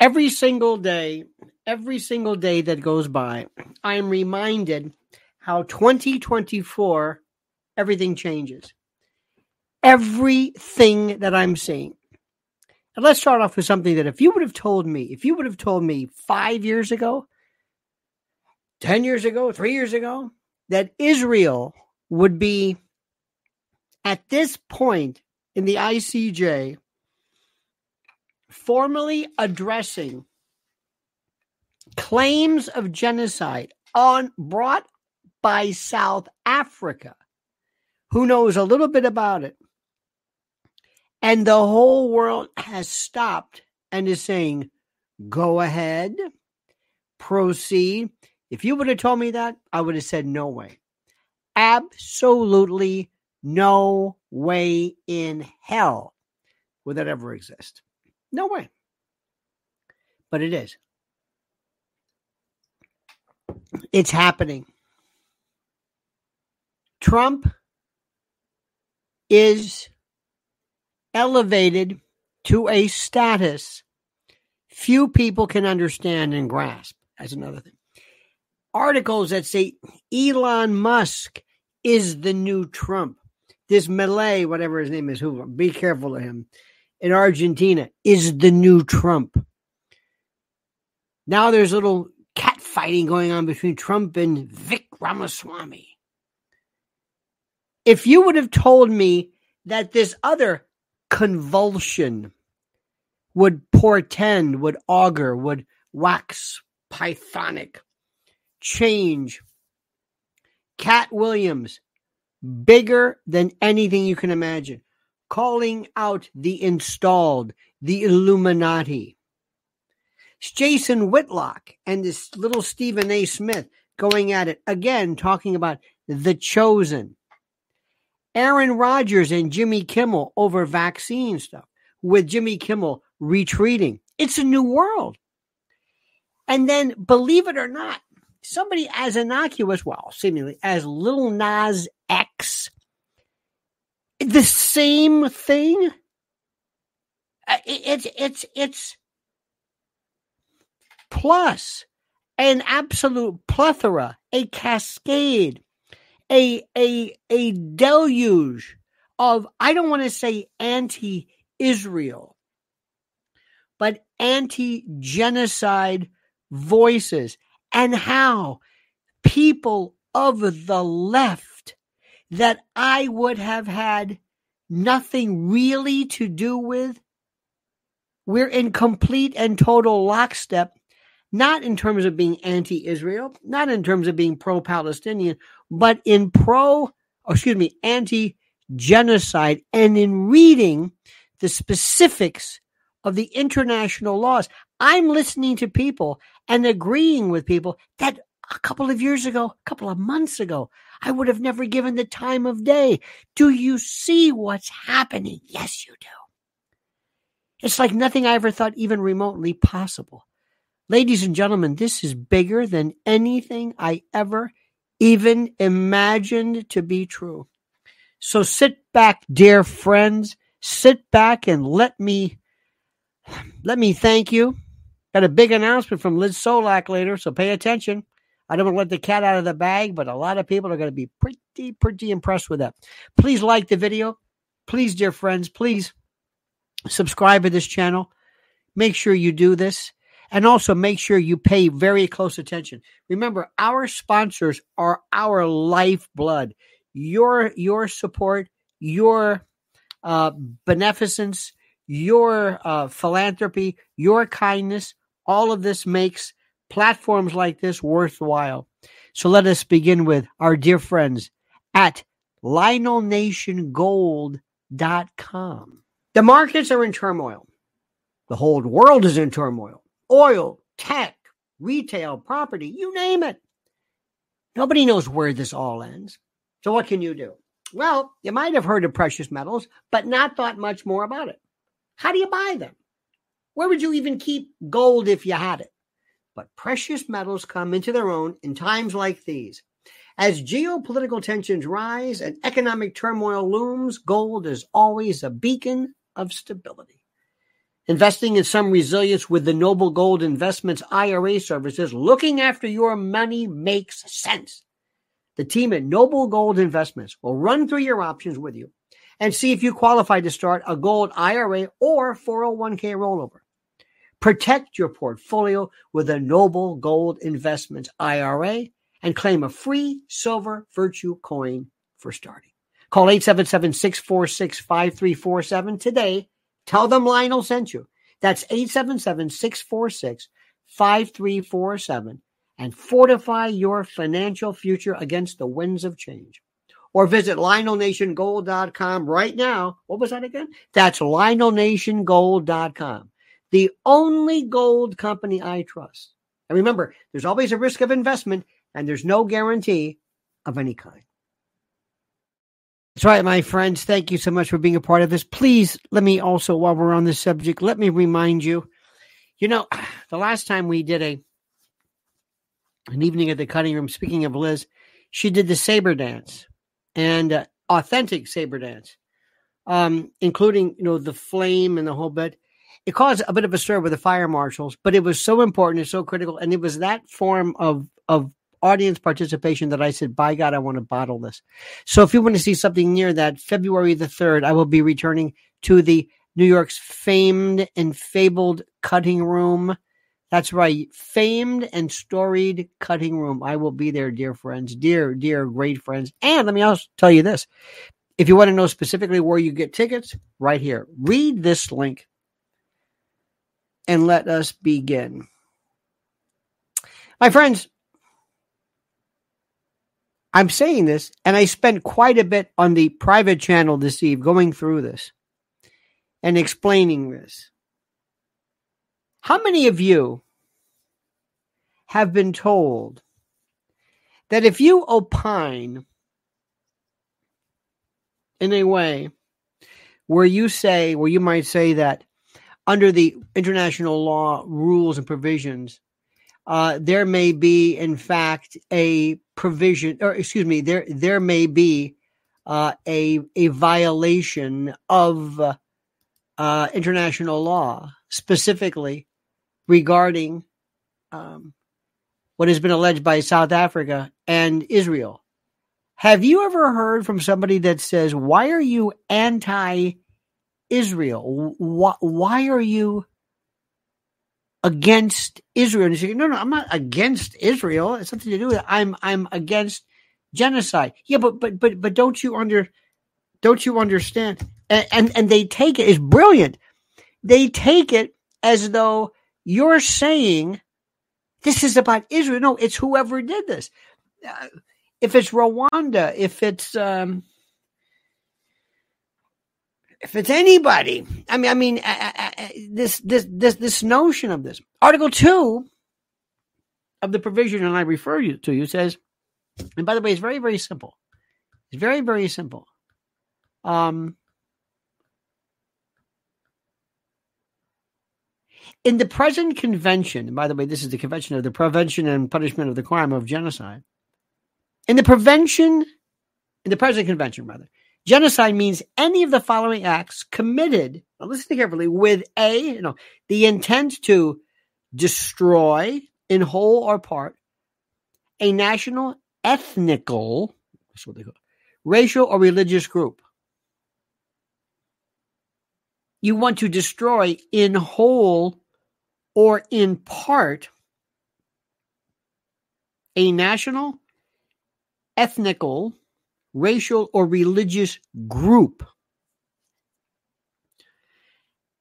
Every single day, every single day that goes by, I am reminded how 2024 everything changes. Everything that I'm seeing. And let's start off with something that if you would have told me, if you would have told me five years ago, 10 years ago, three years ago, that Israel would be at this point in the ICJ formally addressing claims of genocide on brought by South Africa, who knows a little bit about it. And the whole world has stopped and is saying, go ahead, proceed. If you would have told me that, I would have said, no way. Absolutely no way in hell would that ever exist. No way. But it is. It's happening. Trump is elevated to a status few people can understand and grasp. That's another thing. Articles that say Elon Musk is the new Trump. This Milei, whatever his name is, who be careful of him, in Argentina is the new Trump. Now there's a little cat fighting going on between Trump and Vic Ramaswamy. If you would have told me that this other convulsion would portend, would augur, would wax pythonic, change, Katt Williams, bigger than anything you can imagine calling out the installed, the Illuminati. It's Jason Whitlock and this little Stephen A. Smith going at it again, talking about the chosen. Aaron Rodgers and Jimmy Kimmel over vaccine stuff, with Jimmy Kimmel retreating. It's a new world. And then, believe it or not, somebody as innocuous, well, seemingly as Lil Nas X the same thing. Uh, it's it's it's plus an absolute plethora, a cascade, a a a deluge of I don't want to say anti-Israel, but anti-genocide voices and how people of the left that I would have had nothing really to do with. We're in complete and total lockstep, not in terms of being anti Israel, not in terms of being pro Palestinian, but in pro, oh, excuse me, anti genocide and in reading the specifics of the international laws. I'm listening to people and agreeing with people that a couple of years ago, a couple of months ago, I would have never given the time of day. Do you see what's happening? Yes, you do. It's like nothing I ever thought even remotely possible. Ladies and gentlemen, this is bigger than anything I ever even imagined to be true. So sit back, dear friends. Sit back and let me let me thank you. Got a big announcement from Liz Solak later, so pay attention. I don't want to let the cat out of the bag, but a lot of people are going to be pretty, pretty impressed with that. Please like the video. Please, dear friends, please subscribe to this channel. Make sure you do this. And also make sure you pay very close attention. Remember, our sponsors are our lifeblood. Your your support, your uh, beneficence, your uh, philanthropy, your kindness, all of this makes platforms like this worthwhile. So let us begin with our dear friends at LionelNationGold.com. The markets are in turmoil. The whole world is in turmoil. Oil, tech, retail, property, you name it. Nobody knows where this all ends. So what can you do? Well, you might have heard of precious metals, but not thought much more about it. How do you buy them? Where would you even keep gold if you had it? But precious metals come into their own in times like these. As geopolitical tensions rise and economic turmoil looms, gold is always a beacon of stability. Investing in some resilience with the Noble Gold Investments IRA services, looking after your money makes sense. The team at Noble Gold Investments will run through your options with you and see if you qualify to start a gold IRA or 401k rollover. Protect your portfolio with a Noble Gold Investments IRA and claim a free silver virtue coin for starting. Call 877 646 5347 today Tell them Lionel sent you. That's 877 646 5347 and fortify your financial future against the winds of change. Or visit LionelNationGold.com right now. What was that again? That's LionelNationGold.com, the only gold company I trust. And remember, there's always a risk of investment and there's no guarantee of any kind. That's right, my friends. Thank you so much for being a part of this. Please let me also, while we're on this subject, let me remind you. You know, the last time we did a an evening at the cutting room, speaking of Liz, she did the saber dance and uh, authentic saber dance, um, including you know the flame and the whole bit. It caused a bit of a stir with the fire marshals, but it was so important and so critical, and it was that form of of audience participation that I said, by God, I want to bottle this. So if you want to see something near that, February the 3rd, I will be returning to the New York's famed and fabled cutting room. That's right, famed and storied cutting room. I will be there, dear friends, dear, dear, great friends. And let me also tell you this. If you want to know specifically where you get tickets, right here, read this link and let us begin. My friends, I'm saying this, and I spent quite a bit on the private channel this eve going through this and explaining this. How many of you have been told that if you opine in a way where you say, where you might say that under the international law rules and provisions, uh, there may be, in fact, a provision, or excuse me, there there may be uh, a a violation of uh, international law, specifically regarding um, what has been alleged by South Africa and Israel. Have you ever heard from somebody that says, "Why are you anti-Israel? Why, why are you?" against Israel. And you say, no, no, I'm not against Israel. It's something to do with it. I'm I'm against genocide. Yeah, but but but but don't you under don't you understand? And and, and they take it. It's brilliant. They take it as though you're saying this is about Israel. No, it's whoever did this. Uh, if it's Rwanda, if it's um, if it's anybody, I mean, I mean, uh, uh, uh, this, this, this, this notion of this Article Two of the provision, and I refer you to you says, and by the way, it's very, very simple. It's very, very simple. Um, in the present convention, by the way, this is the convention of the prevention and punishment of the crime of genocide. In the prevention, in the present convention, rather, Genocide means any of the following acts committed, now listen carefully, with a, you know, the intent to destroy in whole or part a national, ethnical, that's what they call, racial or religious group. You want to destroy in whole or in part a national, ethnical, racial, or religious group.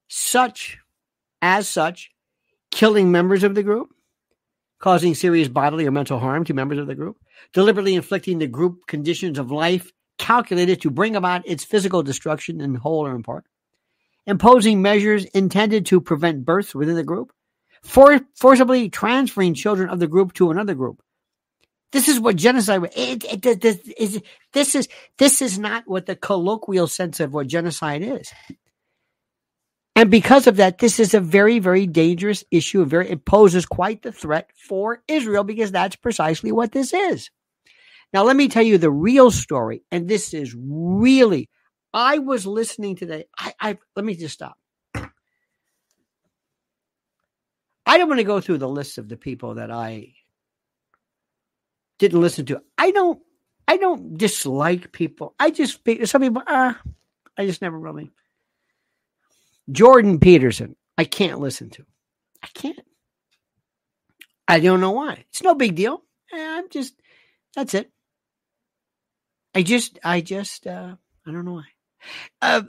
Such, as such, killing members of the group, causing serious bodily or mental harm to members of the group, deliberately inflicting the group conditions of life calculated to bring about its physical destruction in whole or in part, imposing measures intended to prevent births within the group, for, forcibly transferring children of the group to another group, this is what genocide it, it, it, this, is, this is this is not what the colloquial sense of what genocide is. And because of that, this is a very, very dangerous issue. Very, it poses quite the threat for Israel because that's precisely what this is. Now, let me tell you the real story. And this is really, I was listening today. I, I let me just stop. I don't want to go through the list of the people that I didn't listen to. I don't. I don't dislike people. I just some people. Uh, I just never really. Jordan Peterson. I can't listen to. I can't. I don't know why. It's no big deal. I'm just. That's it. I just. I just. uh I don't know why. Uh,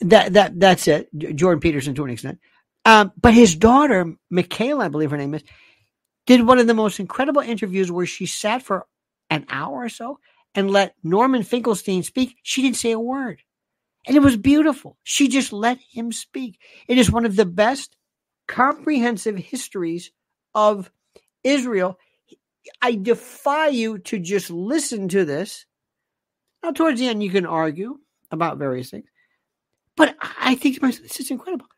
that that that's it. Jordan Peterson to an extent. Um, but his daughter, Michaela, I believe her name is, did one of the most incredible interviews where she sat for an hour or so and let Norman Finkelstein speak. She didn't say a word. And it was beautiful. She just let him speak. It is one of the best comprehensive histories of Israel. I defy you to just listen to this. Now, towards the end, you can argue about various things. But I think this is incredible.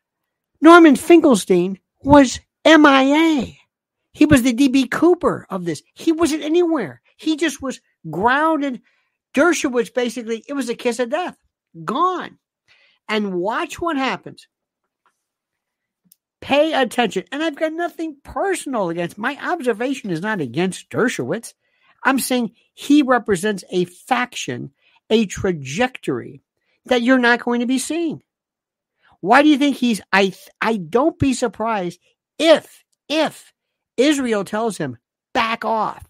Norman Finkelstein was MIA. He was the DB Cooper of this. He wasn't anywhere. He just was grounded. Dershowitz basically, it was a kiss of death. Gone. And watch what happens. Pay attention. And I've got nothing personal against. My observation is not against Dershowitz. I'm saying he represents a faction, a trajectory that you're not going to be seeing. Why do you think he's I I don't be surprised if if Israel tells him back off.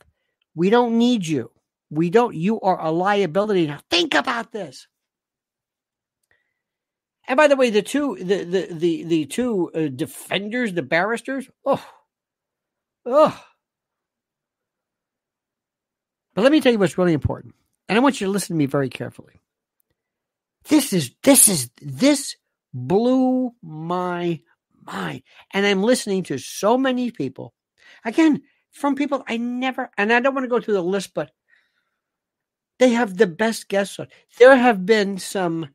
We don't need you. We don't you are a liability now. Think about this. And by the way, the two the the the, the two uh, defenders, the barristers, oh. Oh. But let me tell you what's really important. And I want you to listen to me very carefully. This is this is this blew my mind. And I'm listening to so many people, again, from people I never, and I don't want to go through the list, but they have the best guests. There have been some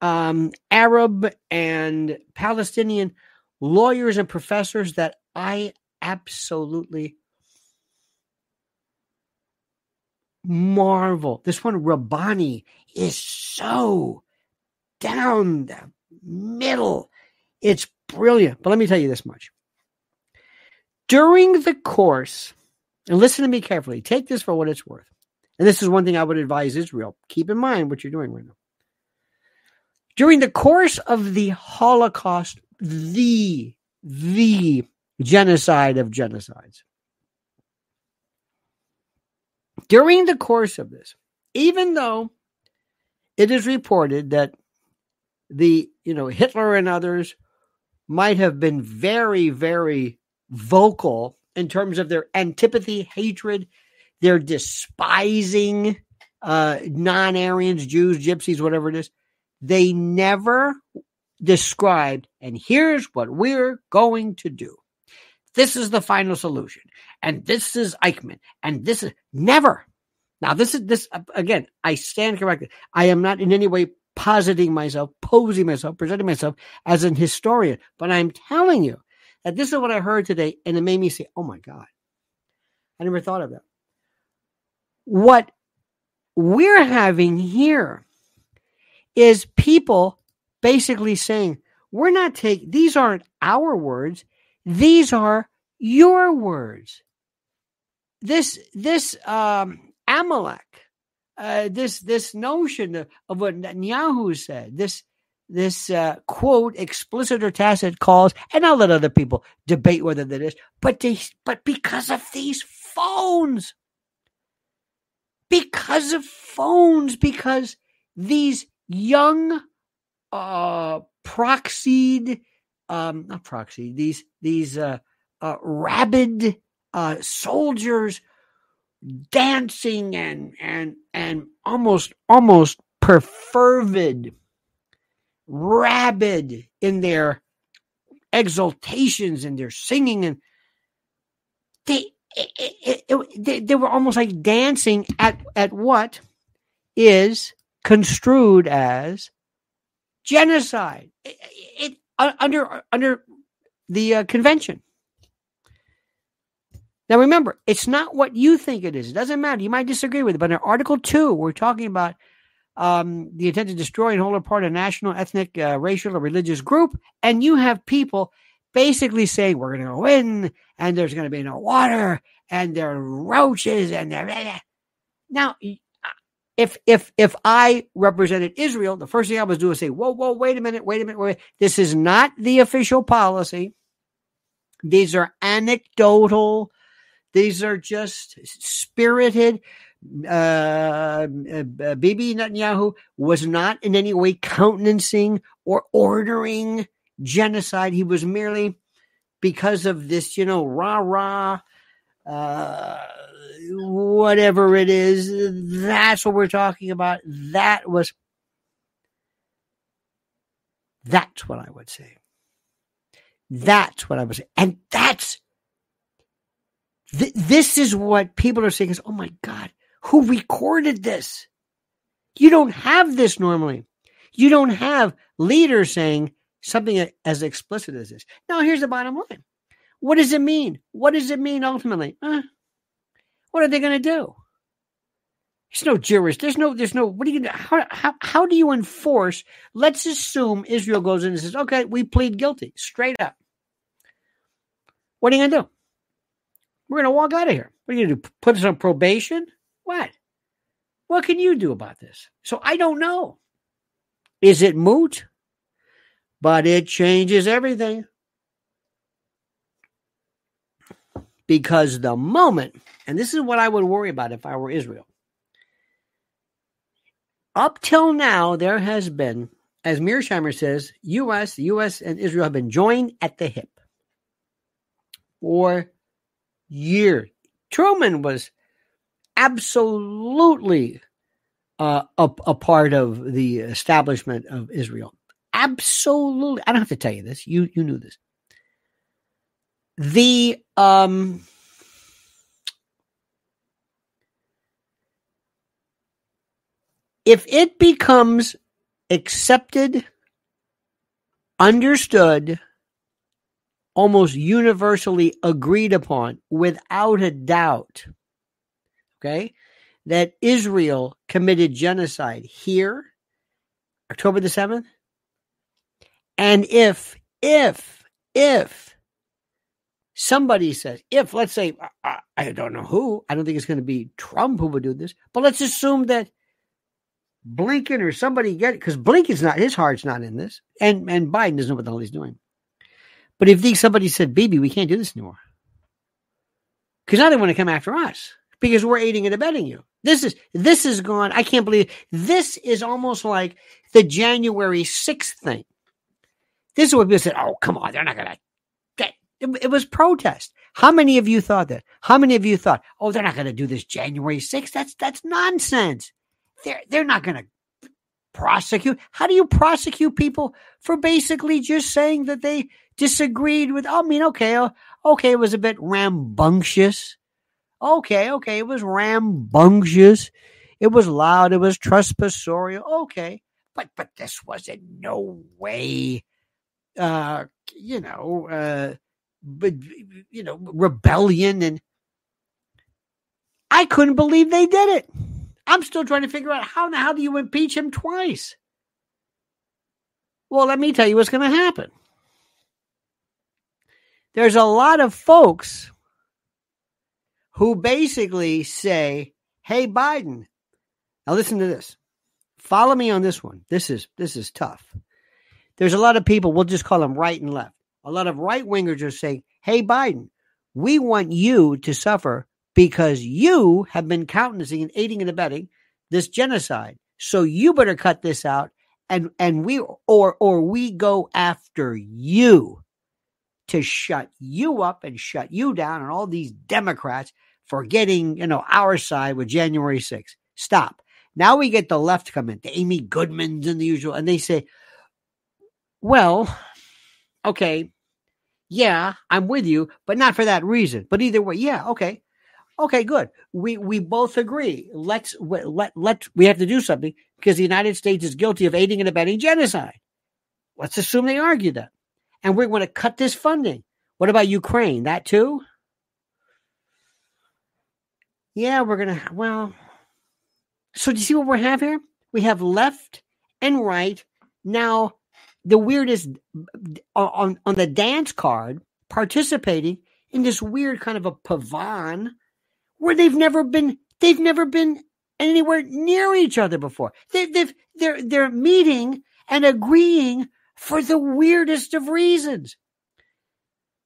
um, Arab and Palestinian lawyers and professors that I absolutely marvel. This one, Rabbani, is so down the middle. It's brilliant. But let me tell you this much. During the course, and listen to me carefully, take this for what it's worth. And this is one thing I would advise Israel keep in mind what you're doing right now. During the course of the Holocaust, the, the genocide of genocides, during the course of this, even though it is reported that the you know Hitler and others might have been very very vocal in terms of their antipathy, hatred, their despising uh, non-Aryans, Jews, Gypsies, whatever it is. They never described, and here's what we're going to do. This is the final solution, and this is Eichmann, and this is never. Now, this is this again. I stand corrected. I am not in any way positing myself, posing myself, presenting myself as an historian. But I'm telling you that this is what I heard today, and it made me say, oh my God, I never thought of that. What we're having here is people basically saying, we're not taking, these aren't our words, these are your words. This, this, um, Amalek, uh, this this notion of, of, what Netanyahu said, this this uh, quote, explicit or tacit calls, and I'll let other people debate whether that is, but they, but because of these phones, because of phones, because these young uh proxied um not proxy these these uh, uh rabid uh soldiers dancing and and and almost almost perfervid, rabid in their exultations and their singing and they it, it, it, they, they were almost like dancing at at what is construed as genocide it, under under the uh, convention now remember, it's not what you think it is. It doesn't matter. You might disagree with it, but in Article 2, we're talking about um, the intent to destroy and hold apart a national, ethnic, uh, racial, or religious group, and you have people basically saying we're going to go in and there's going to be no water and there are roaches and there. Now, if if if I represented Israel, the first thing I was doing was say, "Whoa, whoa, wait a minute, wait a minute, wait. This is not the official policy. These are anecdotal. These are just spirited." Uh, uh, Bibi Netanyahu was not in any way countenancing or ordering genocide. He was merely because of this, you know, rah rah, uh, whatever it is. That's what we're talking about. That was, that's what I would say. That's what I would say. And that's, th- this is what people are saying is, oh my God, who recorded this? You don't have this normally. You don't have leaders saying, something as explicit as this. Now, here's the bottom line. What does it mean? What does it mean ultimately? What are they going to do? There's no jurors. There's no, there's no, what are you going to, how, how, how do you enforce? Let's assume Israel goes in and says, okay, we plead guilty straight up. What are you going to do? We're going to walk out of here. What are you going to do? Put us on probation? What? What can you do about this? So I don't know. Is it moot? but it changes everything. Because the moment, and this is what I would worry about if I were Israel. Up till now, there has been, as Mearsheimer says, U.S., U.S. and Israel have been joined at the hip for years. Truman was absolutely uh, a, a part of the establishment of Israel absolutely I don't have to tell you this. You you knew this. The um if it becomes accepted, understood, almost universally agreed upon without a doubt, okay, that Israel committed genocide here, October the 7th, and if, if, if somebody says, if, let's say, I, I don't know who, I don't think it's going to be Trump who would do this, but let's assume that Blinken or somebody get it, because Blinken's not, his heart's not in this, and, and Biden doesn't know what the hell he's doing. But if somebody said, Bibi, we can't do this anymore. Because now they want to come after us because we're aiding and abetting you. This is this is gone. I can't believe this is almost like the January 6th thing. This is what people said. Oh, come on, they're not to. It, it was protest. How many of you thought that? How many of you thought, oh, they're not to do this January 6th? That's that's nonsense. They're they're not to prosecute. How do you prosecute people for basically just saying that they disagreed with? I mean, okay, uh, okay, it was a bit rambunctious. Okay, okay, it was rambunctious. It was loud. It was trespassorial. Okay, but but this was in no way uh, you know, uh, but you know, rebellion, and I couldn't believe they did it. I'm still trying to figure out how hell do you impeach him twice? Well, let me tell you what's going to happen. There's a lot of folks who basically say, "Hey, Biden, now listen to this. Follow me on this one. This is this is tough." there's a lot of people, we'll just call them right and left. A lot of right wingers are saying, hey, Biden, we want you to suffer because you have been countenancing and aiding and abetting this genocide. So you better cut this out and and we or or we go after you to shut you up and shut you down and all these Democrats for getting, you know, our side with January 6th. Stop. Now we get the left come in, the Amy Goodmans and the usual, and they say, well, okay, yeah, I'm with you, but not for that reason. But either way, yeah, okay, okay, good. We we both agree. Let's let let we have to do something because the United States is guilty of aiding and abetting genocide. Let's assume they argue that, and we're going to cut this funding. What about Ukraine? That too? Yeah, we're gonna. Well, so do you see what we have here? We have left and right now the weirdest uh, on on the dance card participating in this weird kind of a pavan where they've never been they've never been anywhere near each other before. They, they've they're they're meeting and agreeing for the weirdest of reasons.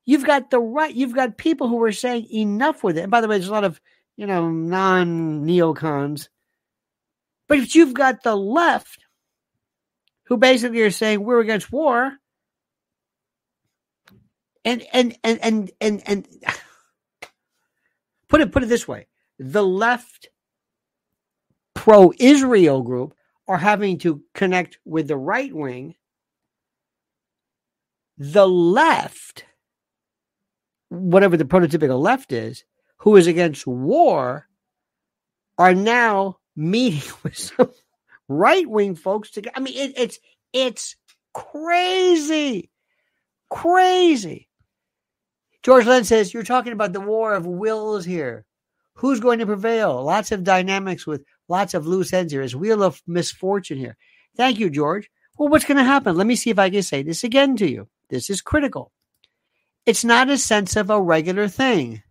You've got the right. You've got people who are saying enough with it. And by the way, there's a lot of you know non neocons, but if you've got the left who basically are saying we're against war, and and and and and, and put it put it this way, the left pro-Israel group are having to connect with the right wing. The left, whatever the prototypical left is, who is against war, are now meeting with some right wing folks to. I mean, it, it's it's crazy, crazy. George Len says you're talking about the war of wills here. Who's going to prevail? Lots of dynamics with lots of loose ends here. It's wheel of misfortune here. Thank you, George. Well, what's going to happen? Let me see if I can say this again to you. This is critical. It's not a sense of a regular thing.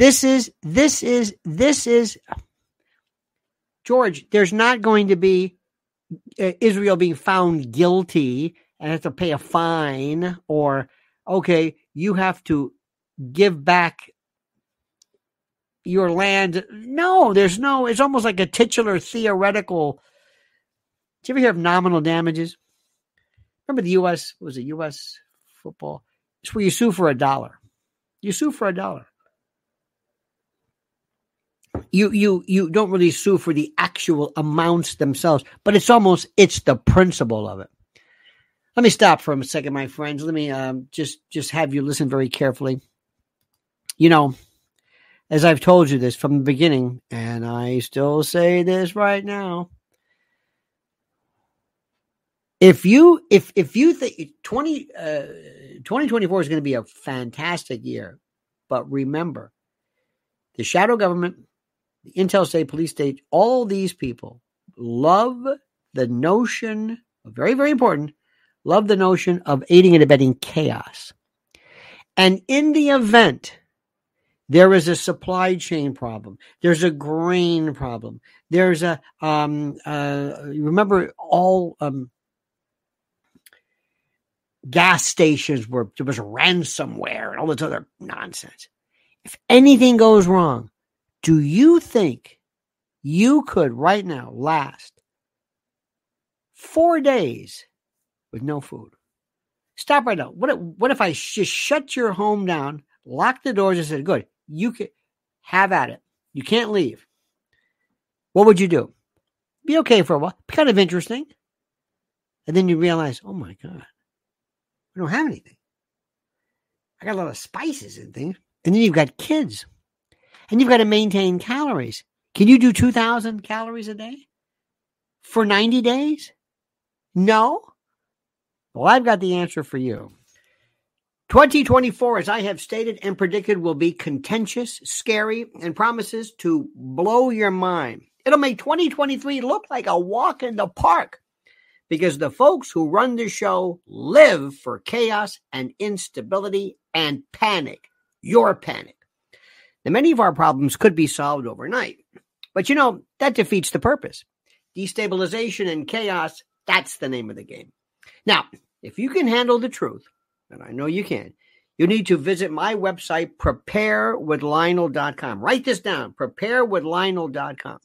This is, this is, this is, George, there's not going to be uh, Israel being found guilty and have to pay a fine or, okay, you have to give back your land. No, there's no, it's almost like a titular theoretical. Did you ever hear of nominal damages? Remember the U.S. was it U.S. football? It's where you sue for a dollar. You sue for a dollar you you you don't really sue for the actual amounts themselves, but it's almost it's the principle of it. Let me stop for a second, my friends. Let me um, just just have you listen very carefully. You know, as I've told you this from the beginning, and I still say this right now. If you if if you think 20 uh, 2024 is going to be a fantastic year, but remember, the shadow government the Intel State, Police State, all these people love the notion, very, very important, love the notion of aiding and abetting chaos. And in the event there is a supply chain problem, there's a grain problem, there's a, um, uh, remember all, um, gas stations where there was ransomware and all this other nonsense. If anything goes wrong, do you think you could right now last four days with no food? Stop right now. What if, what if I just shut your home down, lock the doors, and said, "Good, you can have at it. You can't leave." What would you do? Be okay for a while. Kind of interesting, and then you realize, "Oh my god, we don't have anything. I got a lot of spices and things." And then you've got kids and you've got to maintain calories. Can you do 2,000 calories a day for 90 days? No? Well, I've got the answer for you. 2024, as I have stated and predicted, will be contentious, scary, and promises to blow your mind. It'll make 2023 look like a walk in the park because the folks who run the show live for chaos and instability and panic. Your panic. Many of our problems could be solved overnight. But you know, that defeats the purpose. Destabilization and chaos, that's the name of the game. Now, if you can handle the truth, and I know you can, you need to visit my website, preparewithlionel.com. Write this down, preparewithlionel.com.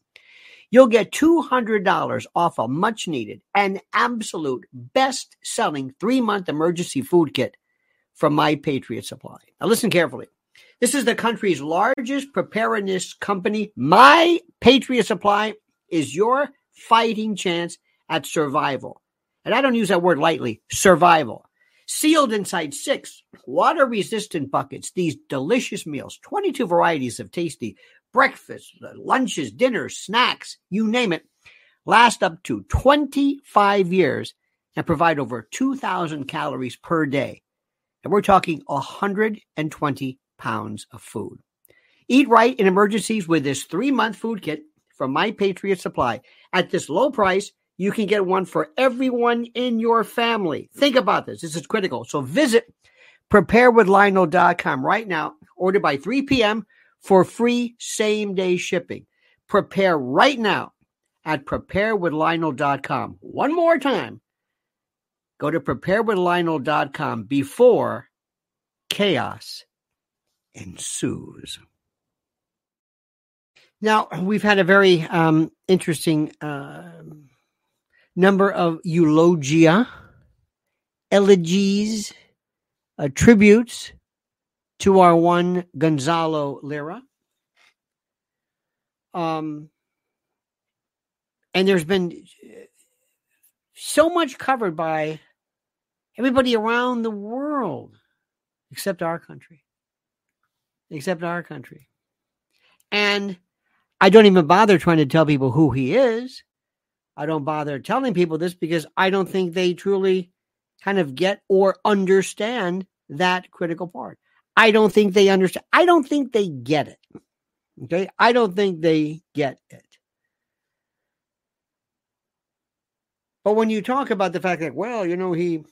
You'll get $200 off a much needed and absolute best selling three month emergency food kit from My Patriot Supply. Now, listen carefully. This is the country's largest preparedness company. My Patriot Supply is your fighting chance at survival. And I don't use that word lightly survival. Sealed inside six water resistant buckets, these delicious meals, 22 varieties of tasty breakfasts, lunches, dinners, snacks, you name it, last up to 25 years and provide over 2,000 calories per day. And we're talking 120 pounds of food. Eat right in emergencies with this three month food kit from My Patriot Supply. At this low price, you can get one for everyone in your family. Think about this. This is critical. So visit preparewithlionel.com right now. Order by 3 p.m. for free same day shipping. Prepare right now at preparewithlionel.com. One more time. Go to preparewithlionel.com before chaos ensues. Now, we've had a very um, interesting uh, number of eulogia, elegies, uh, tributes to our one Gonzalo Lira. Um, and there's been so much covered by everybody around the world except our country. Except our country. And I don't even bother trying to tell people who he is. I don't bother telling people this because I don't think they truly kind of get or understand that critical part. I don't think they understand. I don't think they get it. Okay. I don't think they get it. But when you talk about the fact that, well, you know, he,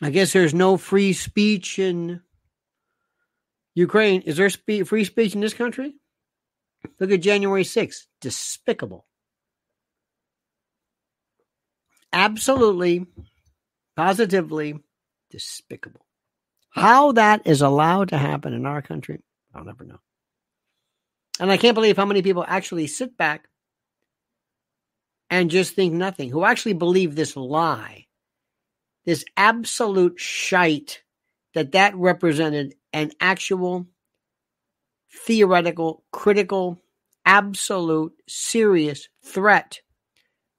I guess there's no free speech in Ukraine. Is there spe- free speech in this country? Look at January 6th. Despicable. Absolutely, positively despicable. How that is allowed to happen in our country, I'll never know. And I can't believe how many people actually sit back and just think nothing, who actually believe this lie, this absolute shite that that represented an actual theoretical, critical, absolute, serious threat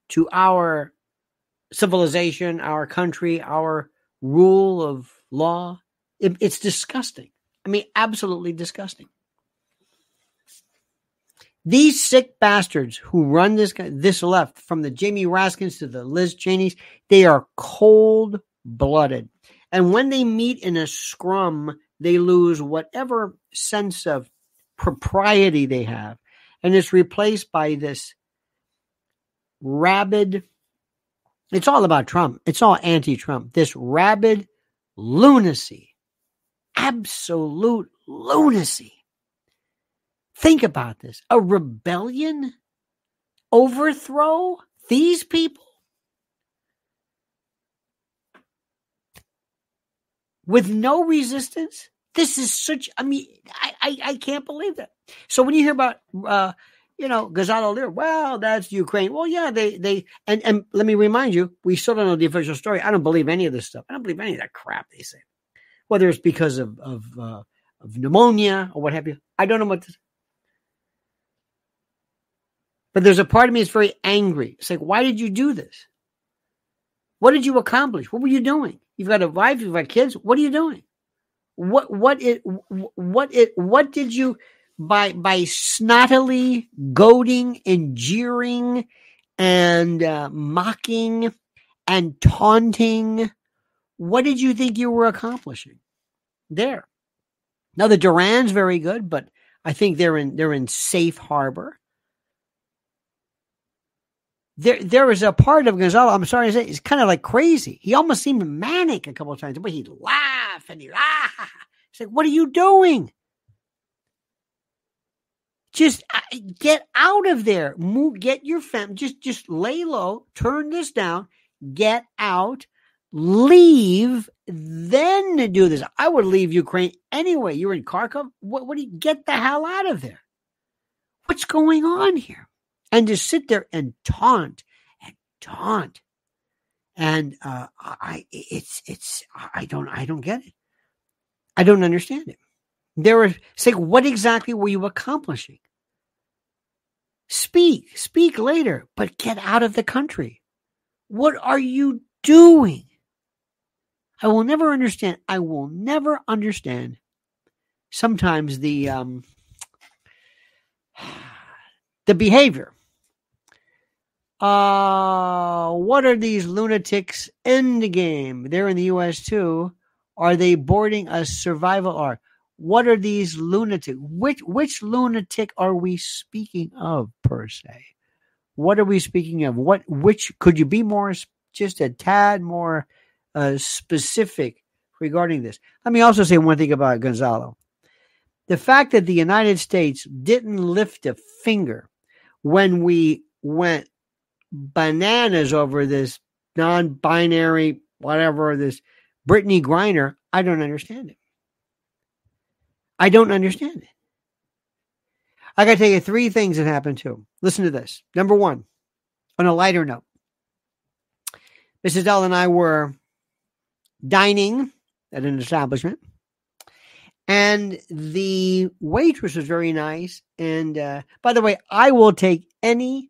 to our civilization, our country, our rule of law. It, it's disgusting. I mean, absolutely disgusting. These sick bastards who run this this left, from the Jamie Raskins to the Liz Cheneys, they are cold blooded. And when they meet in a scrum, they lose whatever sense of propriety they have. And it's replaced by this rabid, it's all about Trump. It's all anti Trump. This rabid lunacy, absolute lunacy. Think about this a rebellion, overthrow these people with no resistance. This is such, I mean, I, I, I can't believe that. So when you hear about, uh, you know, Gonzalo Lira, well, that's Ukraine. Well, yeah, they, they, and, and let me remind you, we still don't know the official story. I don't believe any of this stuff. I don't believe any of that crap they say. Whether it's because of, of, uh, of pneumonia or what have you. I don't know what this, but there's a part of me that's very angry. It's like, why did you do this? What did you accomplish? What were you doing? You've got a wife, you've got kids. What are you doing? What what it what it what did you by by snottily goading and jeering and uh, mocking and taunting? What did you think you were accomplishing there? Now the Duran's very good, but I think they're in they're in safe harbor there there was a part of Gonzalo, I'm sorry to say, it's kind of like crazy. He almost seemed manic a couple of times, but he'd laugh and he'd laugh. It's like, what are you doing? Just uh, get out of there. Move, get your fam. Just just lay low. Turn this down. Get out. Leave. Then do this. I would leave Ukraine anyway. You're in Kharkov. What? What do you get the hell out of there? What's going on here? And to sit there and taunt and taunt and uh, I it's it's I don't I don't get it. I don't understand it. There were say what exactly were you accomplishing? Speak, speak later, but get out of the country. What are you doing? I will never understand. I will never understand. Sometimes the um, the behavior uh, what are these lunatics in the game? They're in the U.S. too. Are they boarding a survival arc? what are these lunatic? Which which lunatic are we speaking of per se? What are we speaking of? What which could you be more just a tad more uh, specific regarding this? Let me also say one thing about Gonzalo. The fact that the United States didn't lift a finger when we went bananas over this non-binary whatever this Brittney Griner, I don't understand it. I don't understand it. I got to tell you three things that happened too. Listen to this. Number one, on a lighter note, Mrs. Dell and I were dining at an establishment, and the waitress was very nice. And uh, by the way, I will take any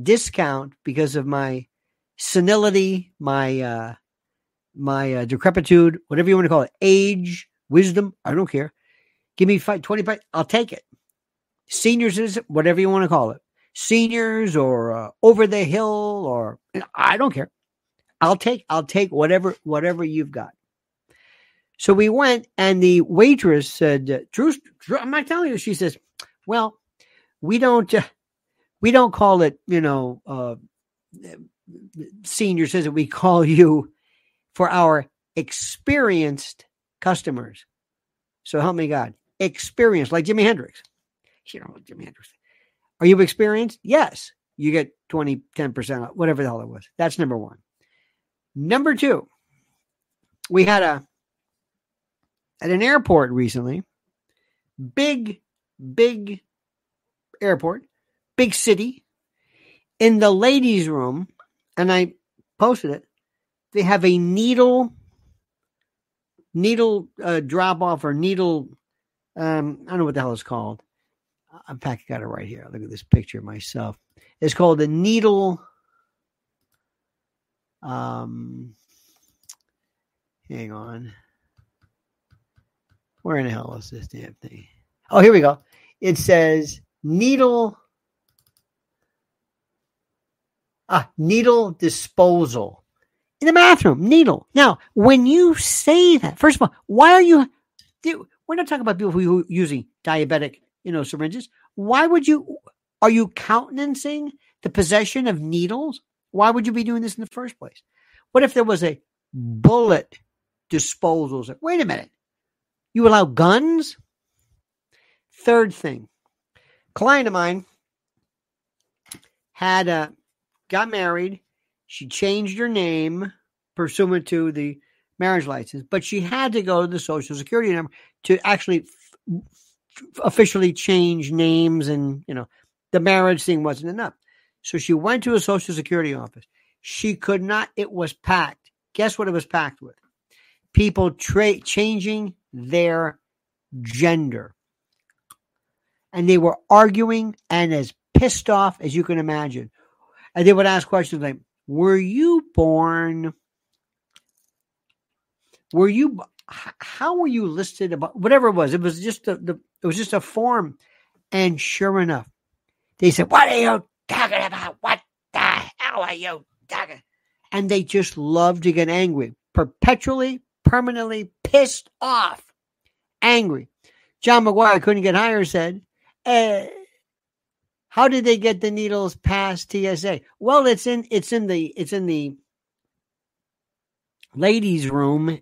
discount because of my senility, my uh, my uh, decrepitude, whatever you want to call it, age, wisdom. I don't care. Give me five, 25, I'll take it. Seniors is whatever you want to call it. Seniors or uh, over the hill or I don't care. I'll take I'll take whatever whatever you've got. So we went and the waitress said, "Drew, Drew I'm not telling you." She says, "Well, we don't uh, we don't call it, you know, uh, senior says that we call you for our experienced customers. So help me God experience, like Jimi Hendrix. You know, Jimi Hendrix. Are you experienced? Yes. You get 20, 10%, off, whatever the hell it was. That's number one. Number two, we had a, at an airport recently, big, big airport, big city, in the ladies' room, and I posted it, they have a needle, needle uh, drop off or needle um, I don't know what the hell it's called. I'm packing got it right here. Look at this picture myself. It's called the needle. Um, hang on. Where in the hell is this damn thing? Oh, here we go. It says needle. Ah, needle disposal in the bathroom. Needle. Now, when you say that, first of all, why are you? We're not talking about people who are using diabetic, you know, syringes. Why would you? Are you countenancing the possession of needles? Why would you be doing this in the first place? What if there was a bullet disposal? Wait a minute. You allow guns? Third thing, client of mine had a got married. She changed her name pursuant to the marriage license, but she had to go to the social security number to actually f- officially change names and, you know, the marriage thing wasn't enough. So she went to a social security office. She could not, it was packed. Guess what it was packed with? People tra- changing their gender. And they were arguing and as pissed off as you can imagine. And they would ask questions like, Were you born were you how were you listed about whatever it was it was just a, the it was just a form and sure enough they said what are you talking about what the hell are you talking and they just love to get angry perpetually permanently pissed off angry john mcguire couldn't get higher. said uh, how did they get the needles past tsa well it's in it's in the it's in the ladies room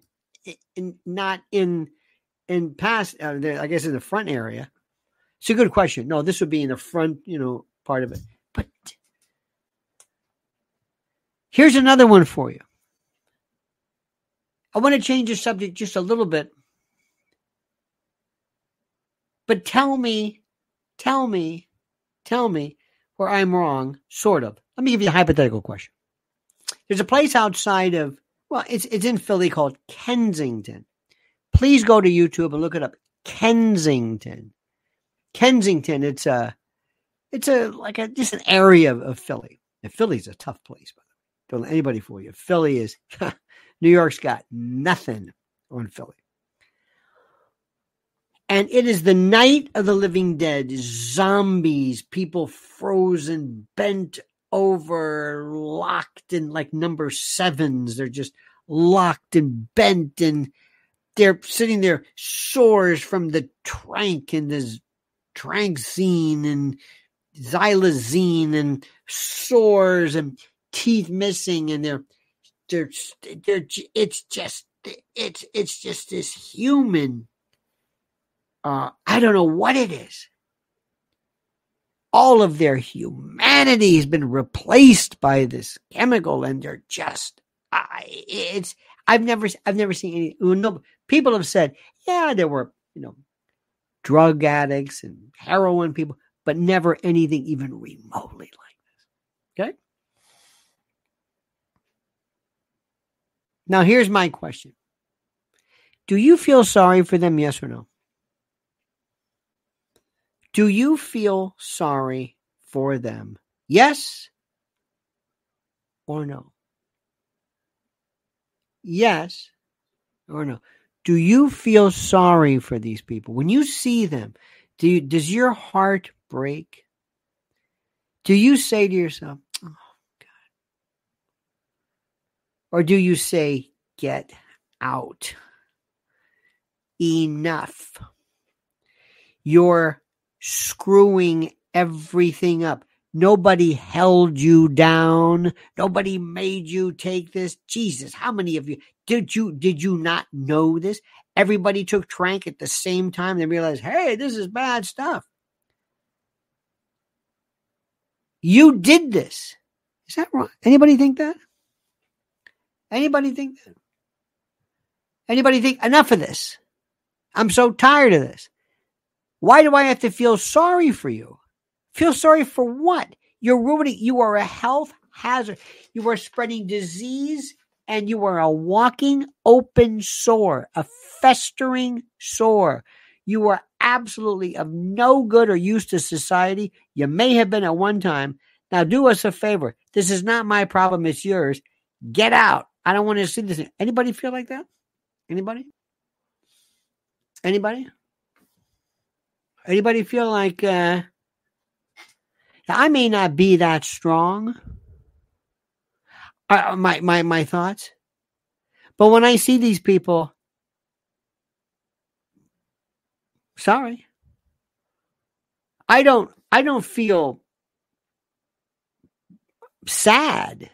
in, not in in past. Uh, I guess in the front area. It's a good question. No, this would be in the front, you know, part of it. But here's another one for you. I want to change the subject just a little bit. But tell me, tell me, tell me where I'm wrong, sort of. Let me give you a hypothetical question. There's a place outside of well, it's it's in Philly called Kensington. Please go to YouTube and look it up. Kensington. Kensington. It's a it's a like a just an area of, of Philly. And Philly's a tough place, by the way. Don't let anybody fool you. Philly is New York's got nothing on Philly. And it is the night of the living dead, zombies, people frozen, bent over, locked in like number sevens. They're just locked and bent and they're sitting there sores from the trank and the tranxene and xylazine and sores and teeth missing and they're they're they're it's just it's it's just this human uh I don't know what it is. All of their humanity has been replaced by this chemical and they're just I it's I've never I've never seen any no people have said, yeah, there were, you know, drug addicts and heroin people, but never anything even remotely like this. Okay? Now, here's my question Do you feel sorry for them, yes or no? Do you feel sorry for them? Yes or no? Yes or no? Do you feel sorry for these people when you see them? Do you, does your heart break? Do you say to yourself, "Oh God," or do you say, "Get out"? Enough. You're screwing everything up. Nobody held you down. Nobody made you take this. Jesus, how many of you did you did you not know this? Everybody took trank at the same time. They realized, hey, this is bad stuff. You did this. Is that wrong? Anybody think that? Anybody think that? Anybody think enough of this? I'm so tired of this. Why do I have to feel sorry for you? Feel sorry for what? You're ruining, you are a health hazard. You are spreading disease and you are a walking open sore, a festering sore. You are absolutely of no good or use to society. You may have been at one time. Now do us a favor. This is not my problem, it's yours. Get out. I don't want to see this. Anybody feel like that? Anybody? Anybody? Anybody feel like uh I may not be that strong. Uh, my my my thoughts, but when I see these people, sorry, I don't I don't feel sad.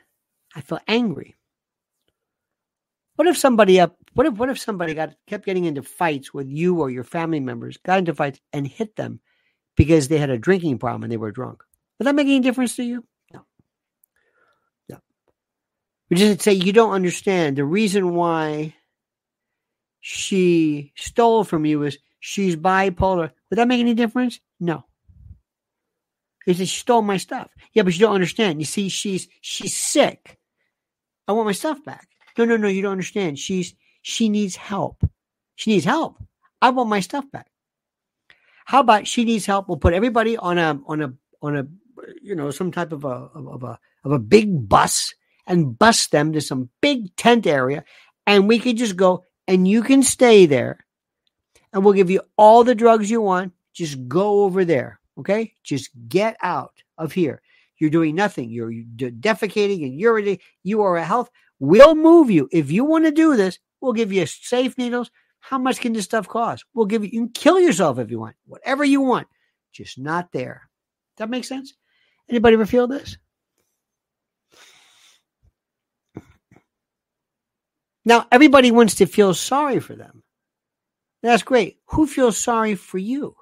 I feel angry. What if somebody up? What if what if somebody got kept getting into fights with you or your family members, got into fights and hit them because they had a drinking problem and they were drunk? Would that make any difference to you? No. No. We just say you don't understand. The reason why she stole from you is she's bipolar. Would that make any difference? No. He said she stole my stuff. Yeah, but you don't understand. You see, she's she's sick. I want my stuff back. No, no, no, you don't understand. She's she needs help. She needs help. I want my stuff back. How about she needs help? We'll put everybody on a on a on a you know, some type of a of a of a big bus and bus them to some big tent area, and we could just go and you can stay there, and we'll give you all the drugs you want. Just go over there, okay? Just get out of here. You're doing nothing. You're defecating and urinating. You are a health. We'll move you if you want to do this. We'll give you safe needles. How much can this stuff cost? We'll give you. You can kill yourself if you want. Whatever you want, just not there. That makes sense. Anybody ever feel this? Now, everybody wants to feel sorry for them. That's great. Who feels sorry for you?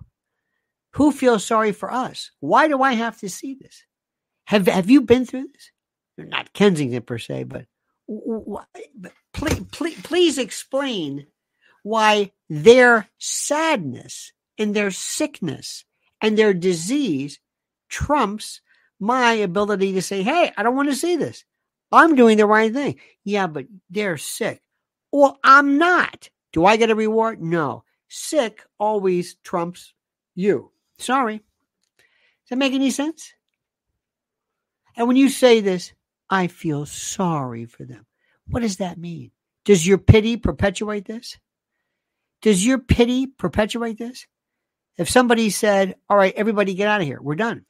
Who feels sorry for us? Why do I have to see this? Have Have you been through this? Not Kensington per se, but, but please, please, please explain why their sadness and their sickness and their disease trumps my ability to say, hey, I don't want to see this. I'm doing the right thing. Yeah, but they're sick. Well, I'm not. Do I get a reward? No. Sick always trumps you. Sorry. Does that make any sense? And when you say this, I feel sorry for them. What does that mean? Does your pity perpetuate this? Does your pity perpetuate this? If somebody said, All right, everybody get out of here, we're done.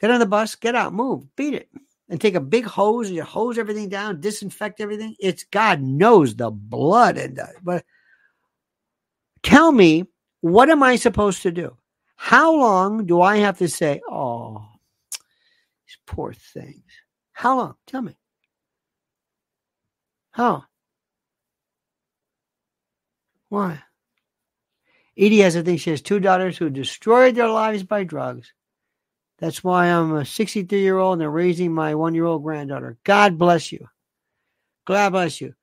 Get on the bus, get out, move, beat it. And take a big hose and hose everything down, disinfect everything. It's God knows the blood and the, but Tell me, what am I supposed to do? How long do I have to say, oh, these poor things? How long? Tell me. How? Why? Edie has a thing. She has two daughters who destroyed their lives by drugs. That's why I'm a 63 year old and raising my one year old granddaughter. God bless you. God bless you.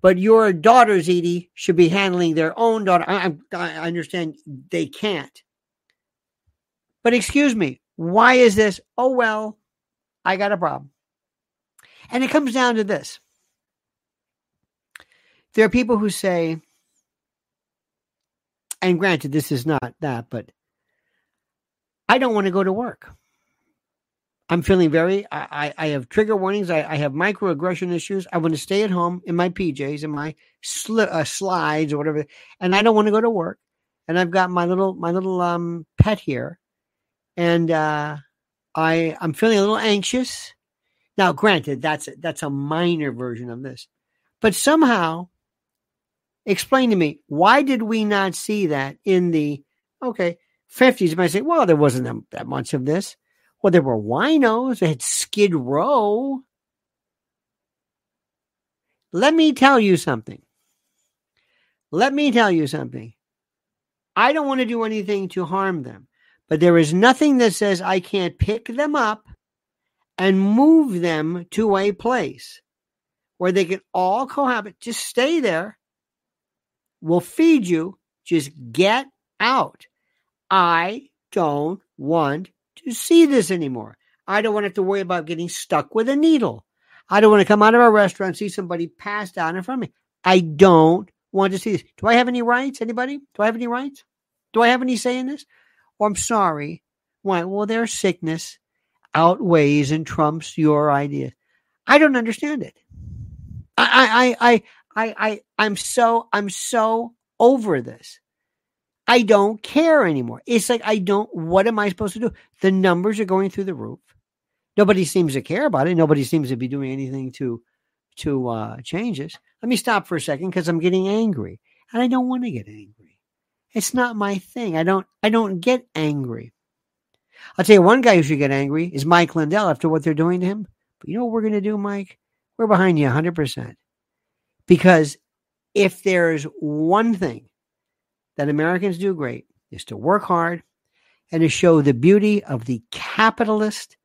But your daughters, Edie, should be handling their own daughter. I, I understand they can't. But excuse me, why is this? Oh, well, I got a problem. And it comes down to this there are people who say, and granted, this is not that, but I don't want to go to work. I'm feeling very, I, I have trigger warnings. I, I have microaggression issues. I want to stay at home in my PJs and my sli- uh, slides or whatever. And I don't want to go to work. And I've got my little, my little, um, pet here. And, uh, I, I'm feeling a little anxious. Now, granted, that's, that's a minor version of this, but somehow explain to me, why did we not see that in the, okay, 50s? You might say, well, there wasn't that much of this. Well, there were winos. They had Skid Row. Let me tell you something. Let me tell you something. I don't want to do anything to harm them, but there is nothing that says I can't pick them up and move them to a place where they can all cohabit. Just stay there. We'll feed you. Just get out. I don't want to see this anymore. I don't want to have to worry about getting stuck with a needle. I don't want to come out of a restaurant and see somebody passed out in front of me. I don't want to see this. Do I have any rights? Anybody? Do I have any rights? Do I have any say in this? Or I'm sorry. Why? Well, there's sickness outweighs and trumps your idea. I don't understand it. I, I, I, I, I, I'm so, I'm so over this. I don't care anymore. It's like I don't. What am I supposed to do? The numbers are going through the roof. Nobody seems to care about it. Nobody seems to be doing anything to to uh, change this. Let me stop for a second because I'm getting angry, and I don't want to get angry. It's not my thing. I don't. I don't get angry. I'll tell you one guy who should get angry is Mike Lindell after what they're doing to him. But you know what we're going to do, Mike? We're behind you 100%. Because if there's one thing that Americans do great is to work hard and to show the beauty of the capitalist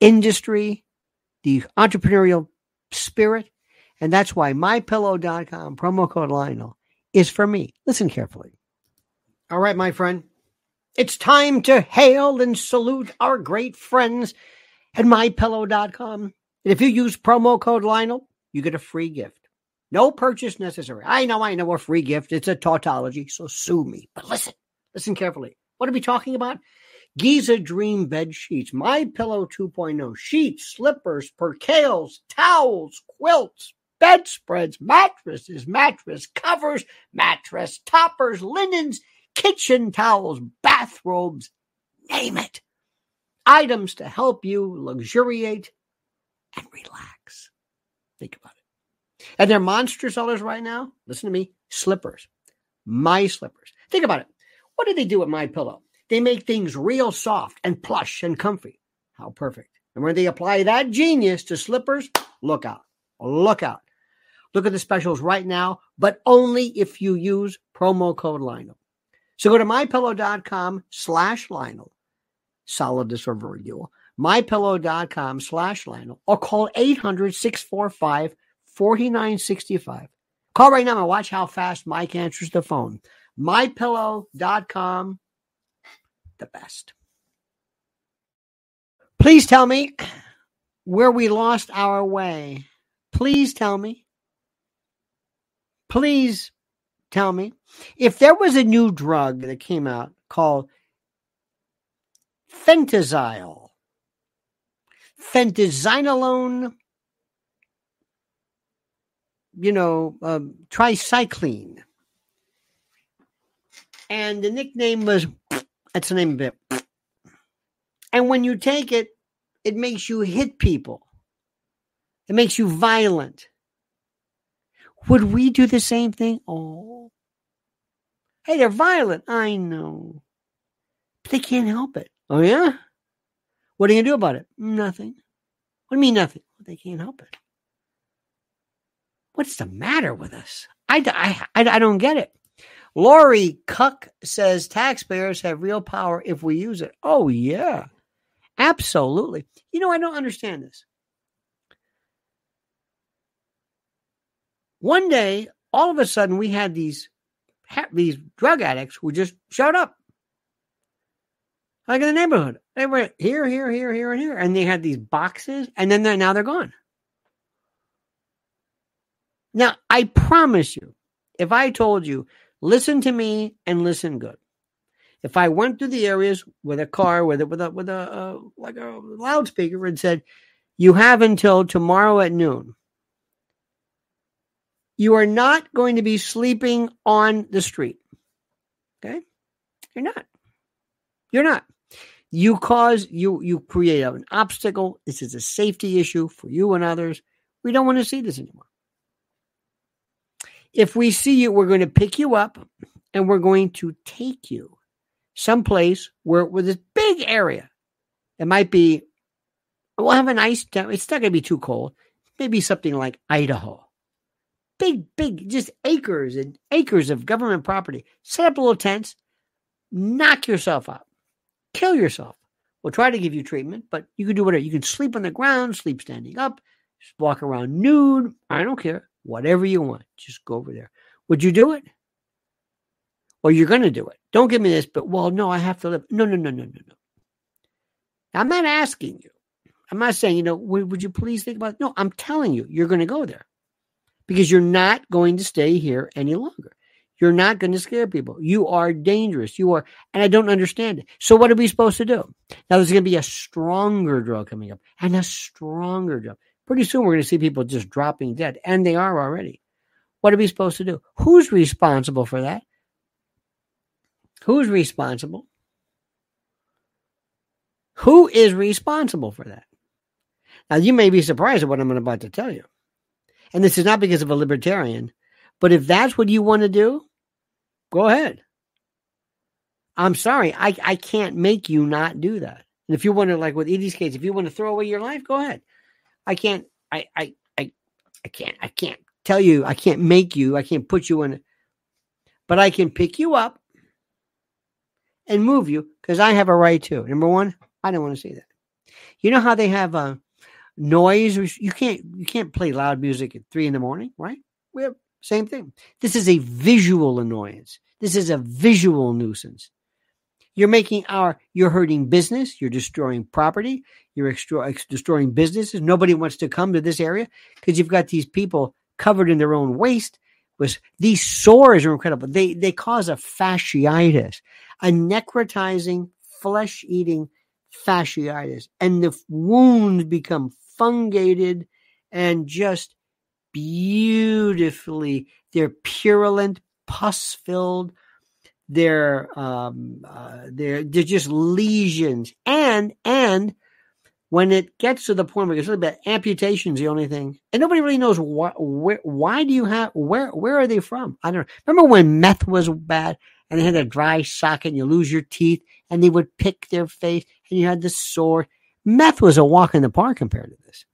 industry, the entrepreneurial spirit. And that's why mypillow.com promo code Lionel is for me. Listen carefully. All right, my friend. It's time to hail and salute our great friends at mypillow.com. And if you use promo code Lionel, you get a free gift. No purchase necessary. I know, I know a free gift. It's a tautology, so sue me. But listen, listen carefully. What are we talking about? Giza Dream Bed Sheets, My Pillow 2.0, sheets, slippers, percales, towels, quilts, bedspreads, mattresses, mattress covers, mattress toppers, linens, kitchen towels, bathrobes, name it. Items to help you luxuriate and relax. Think about it. And they're monster sellers right now. Listen to me slippers, my slippers. Think about it. What do they do with my pillow? They make things real soft and plush and comfy. How perfect. And when they apply that genius to slippers, look out. Look out. Look at the specials right now, but only if you use promo code Lionel. So go to mypillow.com slash Lionel. Solidus or virgule. Mypillow.com slash Lionel or call 800 645 4965. Call right now and watch how fast Mike answers the phone. MyPillow.com, the best. Please tell me where we lost our way. Please tell me. Please tell me. If there was a new drug that came out called Fentanyl, fentanyl you know, um, tricycline. And the nickname was, that's the name of it. And when you take it, it makes you hit people. It makes you violent. Would we do the same thing? Oh. Hey, they're violent. I know. But they can't help it. Oh, yeah? What are you going to do about it? Nothing. What do you mean nothing? They can't help it. What's the matter with us? I, I, I, I don't get it. Lori Cuck says taxpayers have real power if we use it. Oh, yeah. Absolutely. You know, I don't understand this. One day, all of a sudden, we had these these drug addicts who just showed up, like in the neighborhood. They were here, here, here, here, and here, and they had these boxes, and then they're now they're gone. Now, I promise you, if I told you, listen to me and listen good. If I went through the areas with a car, with a, with a, with a, uh, like a loudspeaker and said, you have until tomorrow at noon. You are not going to be sleeping on the street. Okay? You're not. You're not. You cause, you, you create an obstacle. This is a safety issue for you and others. We don't want to see this anymore. If we see you, we're going to pick you up and we're going to take you someplace where with this big area. It might be, we'll have a nice, time. it's not going to be too cold. Maybe something like Idaho. Big, big, just acres and acres of government property. Set up a little tents, knock yourself out, kill yourself. We'll try to give you treatment, but you can do whatever. You can sleep on the ground, sleep standing up, just walk around nude. I don't care. Whatever you want, just go over there. Would you do it? Well, you're going to do it? Don't give me this, but well, no, I have to live. No, no, no, no, no, no. I'm not asking you. I'm not saying, you know, would, would you please think about it? No, I'm telling you, you're going to go there because you're not going to stay here any longer. You're not going to scare people. You are dangerous. You are, and I don't understand it. So what are we supposed to do? Now there's going to be a stronger drug coming up and a stronger drug. Pretty soon we're going to see people just dropping dead, and they are already. What are we supposed to do? Who's responsible for that? Who's responsible? Who is responsible for that? Now, you may be surprised at what I'm about to tell you. And this is not because of a libertarian, but if that's what you want to do, go ahead. I'm sorry, I, I can't make you not do that. And if you want to, like with Edie's case, if you want to throw away your life, go ahead. I can't, I, I, I, I can't, I can't tell you, I can't make you, I can't put you in, but I can pick you up and move you because I have a right to. Number one, I don't want to see that. You know how they have a noise? You can't, you can't play loud music at three in the morning, right? We have same thing. This is a visual annoyance. This is a visual nuisance. You're making our, you're hurting business. You're destroying property. You're extra, destroying businesses. Nobody wants to come to this area because you've got these people covered in their own waste. Was these sores are incredible. They they cause a fasciitis, a necrotizing, flesh-eating fasciitis, and the wounds become fungated and just beautifully. They're purulent, pus-filled they're um, uh, they're they're just lesions, and and when it gets to the point where it's really bad, amputation's the only thing, and nobody really knows why. Where, why do you have where where are they from? I don't know. Remember when meth was bad and they had a dry socket, and you lose your teeth, and they would pick their face, and you had the sore. Meth was a walk in the park compared to this.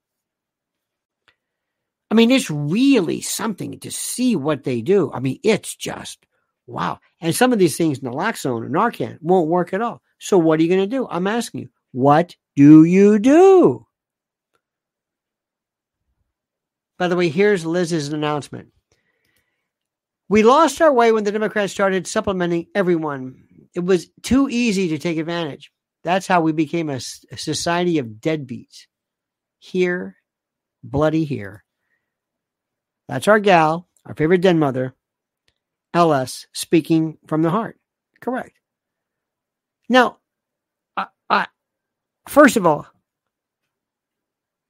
I mean, it's really something to see what they do. I mean, it's just Wow. And some of these things, naloxone or Narcan, won't work at all. So what are you going to do? I'm asking you, what do you do? By the way, here's Liz's announcement. We lost our way when the Democrats started supplementing everyone. It was too easy to take advantage. That's how we became a, a society of deadbeats. Here, bloody here. That's our gal, our favorite den mother, LS speaking from the heart. Correct. Now, I, I, first of all,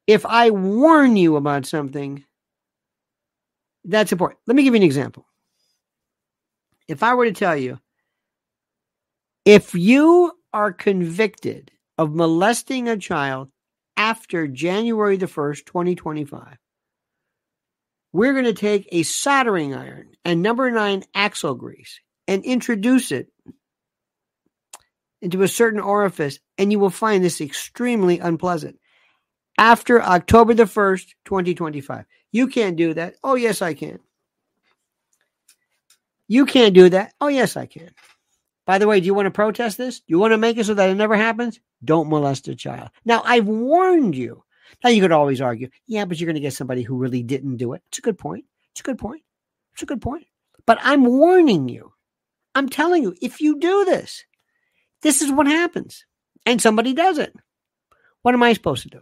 if I warn you about something, that's important. Let me give you an example. If I were to tell you, if you are convicted of molesting a child after January the 1st, 2025, we're going to take a soldering iron and number nine axle grease and introduce it into a certain orifice, and you will find this extremely unpleasant. After October the 1st, 2025. You can't do that. Oh, yes, I can. You can't do that. Oh, yes, I can. By the way, do you want to protest this? Do you want to make it so that it never happens? Don't molest a child. Now, I've warned you. Now, you could always argue, yeah, but you're going to get somebody who really didn't do it. It's a good point. It's a good point. It's a good point. But I'm warning you. I'm telling you, if you do this, this is what happens. And somebody does it. What am I supposed to do?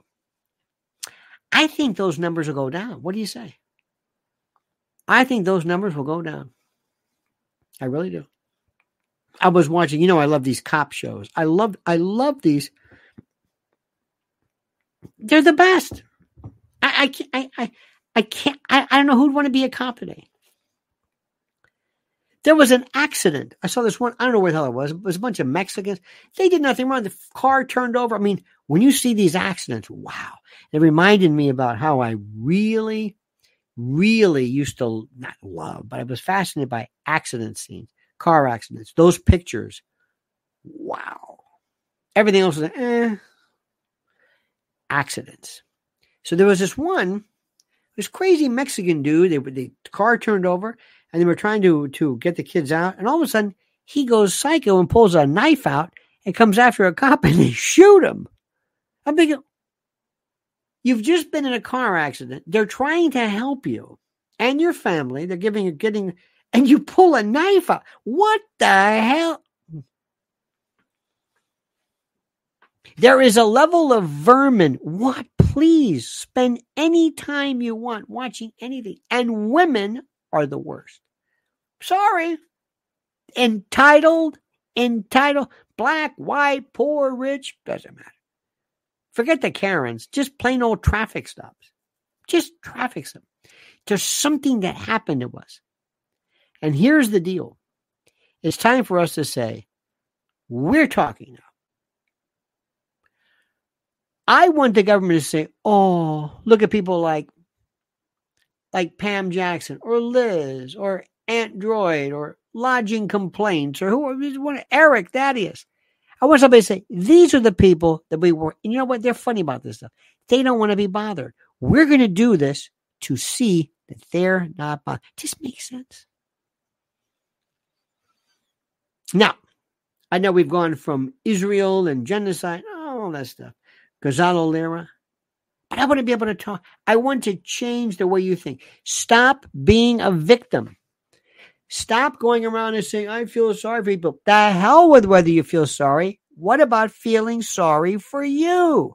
I think those numbers will go down. What do you say? I think those numbers will go down. I really do. I was watching, you know, I love these cop shows. I love I love these. They're the best. I, I can't I, I I can't I, I don't know who'd want to be a cop today. There was an accident. I saw this one. I don't know where the hell it was. It was a bunch of Mexicans. They did nothing wrong. The car turned over. I mean, when you see these accidents, wow. It reminded me about how I really, really used to not love, but I was fascinated by accident scenes, car accidents, those pictures. Wow. Everything else was eh. Accidents. So there was this one, this crazy Mexican dude. They, the car turned over and they were trying to to get the kids out, and all of a sudden he goes psycho and pulls a knife out and comes after a cop and they shoot him. I'm thinking, you've just been in a car accident. They're trying to help you and your family. They're giving you getting, and you pull a knife out. What the hell? There is a level of vermin. What? Please spend any time you want watching anything. And women are the worst. Sorry. Entitled, entitled, black, white, poor, rich, doesn't matter. Forget the Karens, just plain old traffic stops. Just traffic stops. There's something that happened to us. And here's the deal it's time for us to say, we're talking now. I want the government to say, oh, look at people like like Pam Jackson or Liz or Aunt Droid or lodging complaints or who Eric Thaddeus. I want somebody to say, these are the people that we were. And you know what? They're funny about this stuff. They don't want to be bothered. We're going to do this to see that they're not bothered. This makes sense. Now, I know we've gone from Israel and genocide, all that stuff. Gonzalo Lira. But I want to be able to talk. I want to change the way you think. Stop being a victim. Stop going around and saying, I feel sorry for people. The hell with whether you feel sorry. What about feeling sorry for you?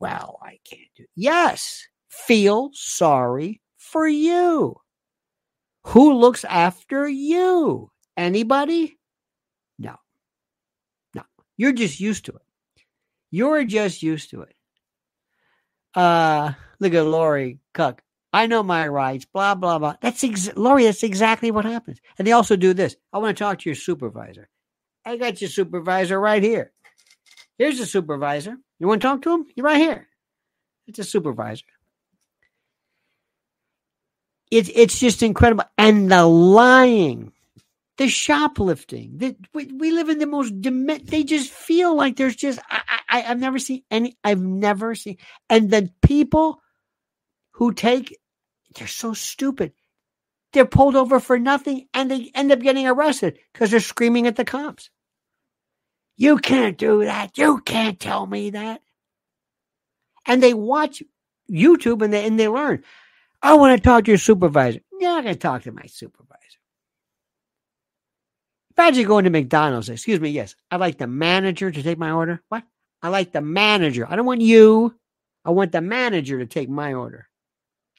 Well, I can't do Yes, feel sorry for you. Who looks after you? Anybody? You're just used to it. You're just used to it. Uh look at Lori Cook. I know my rights, blah, blah, blah. That's ex- Lori, that's exactly what happens. And they also do this. I want to talk to your supervisor. I got your supervisor right here. Here's the supervisor. You want to talk to him? You're right here. It's a supervisor. It's it's just incredible. And the lying, the shoplifting. The, we, we live in the most. They just feel like there's just I, I I've never seen any. I've never seen. And the people who take they're so stupid. They're pulled over for nothing and they end up getting arrested because they're screaming at the cops. You can't do that. You can't tell me that. And they watch YouTube and they and they learn. Oh, I want to talk to your supervisor. Yeah, I'm going to talk to my supervisor. Imagine going to McDonald's. Excuse me. Yes, I'd like the manager to take my order. What? I like the manager. I don't want you. I want the manager to take my order.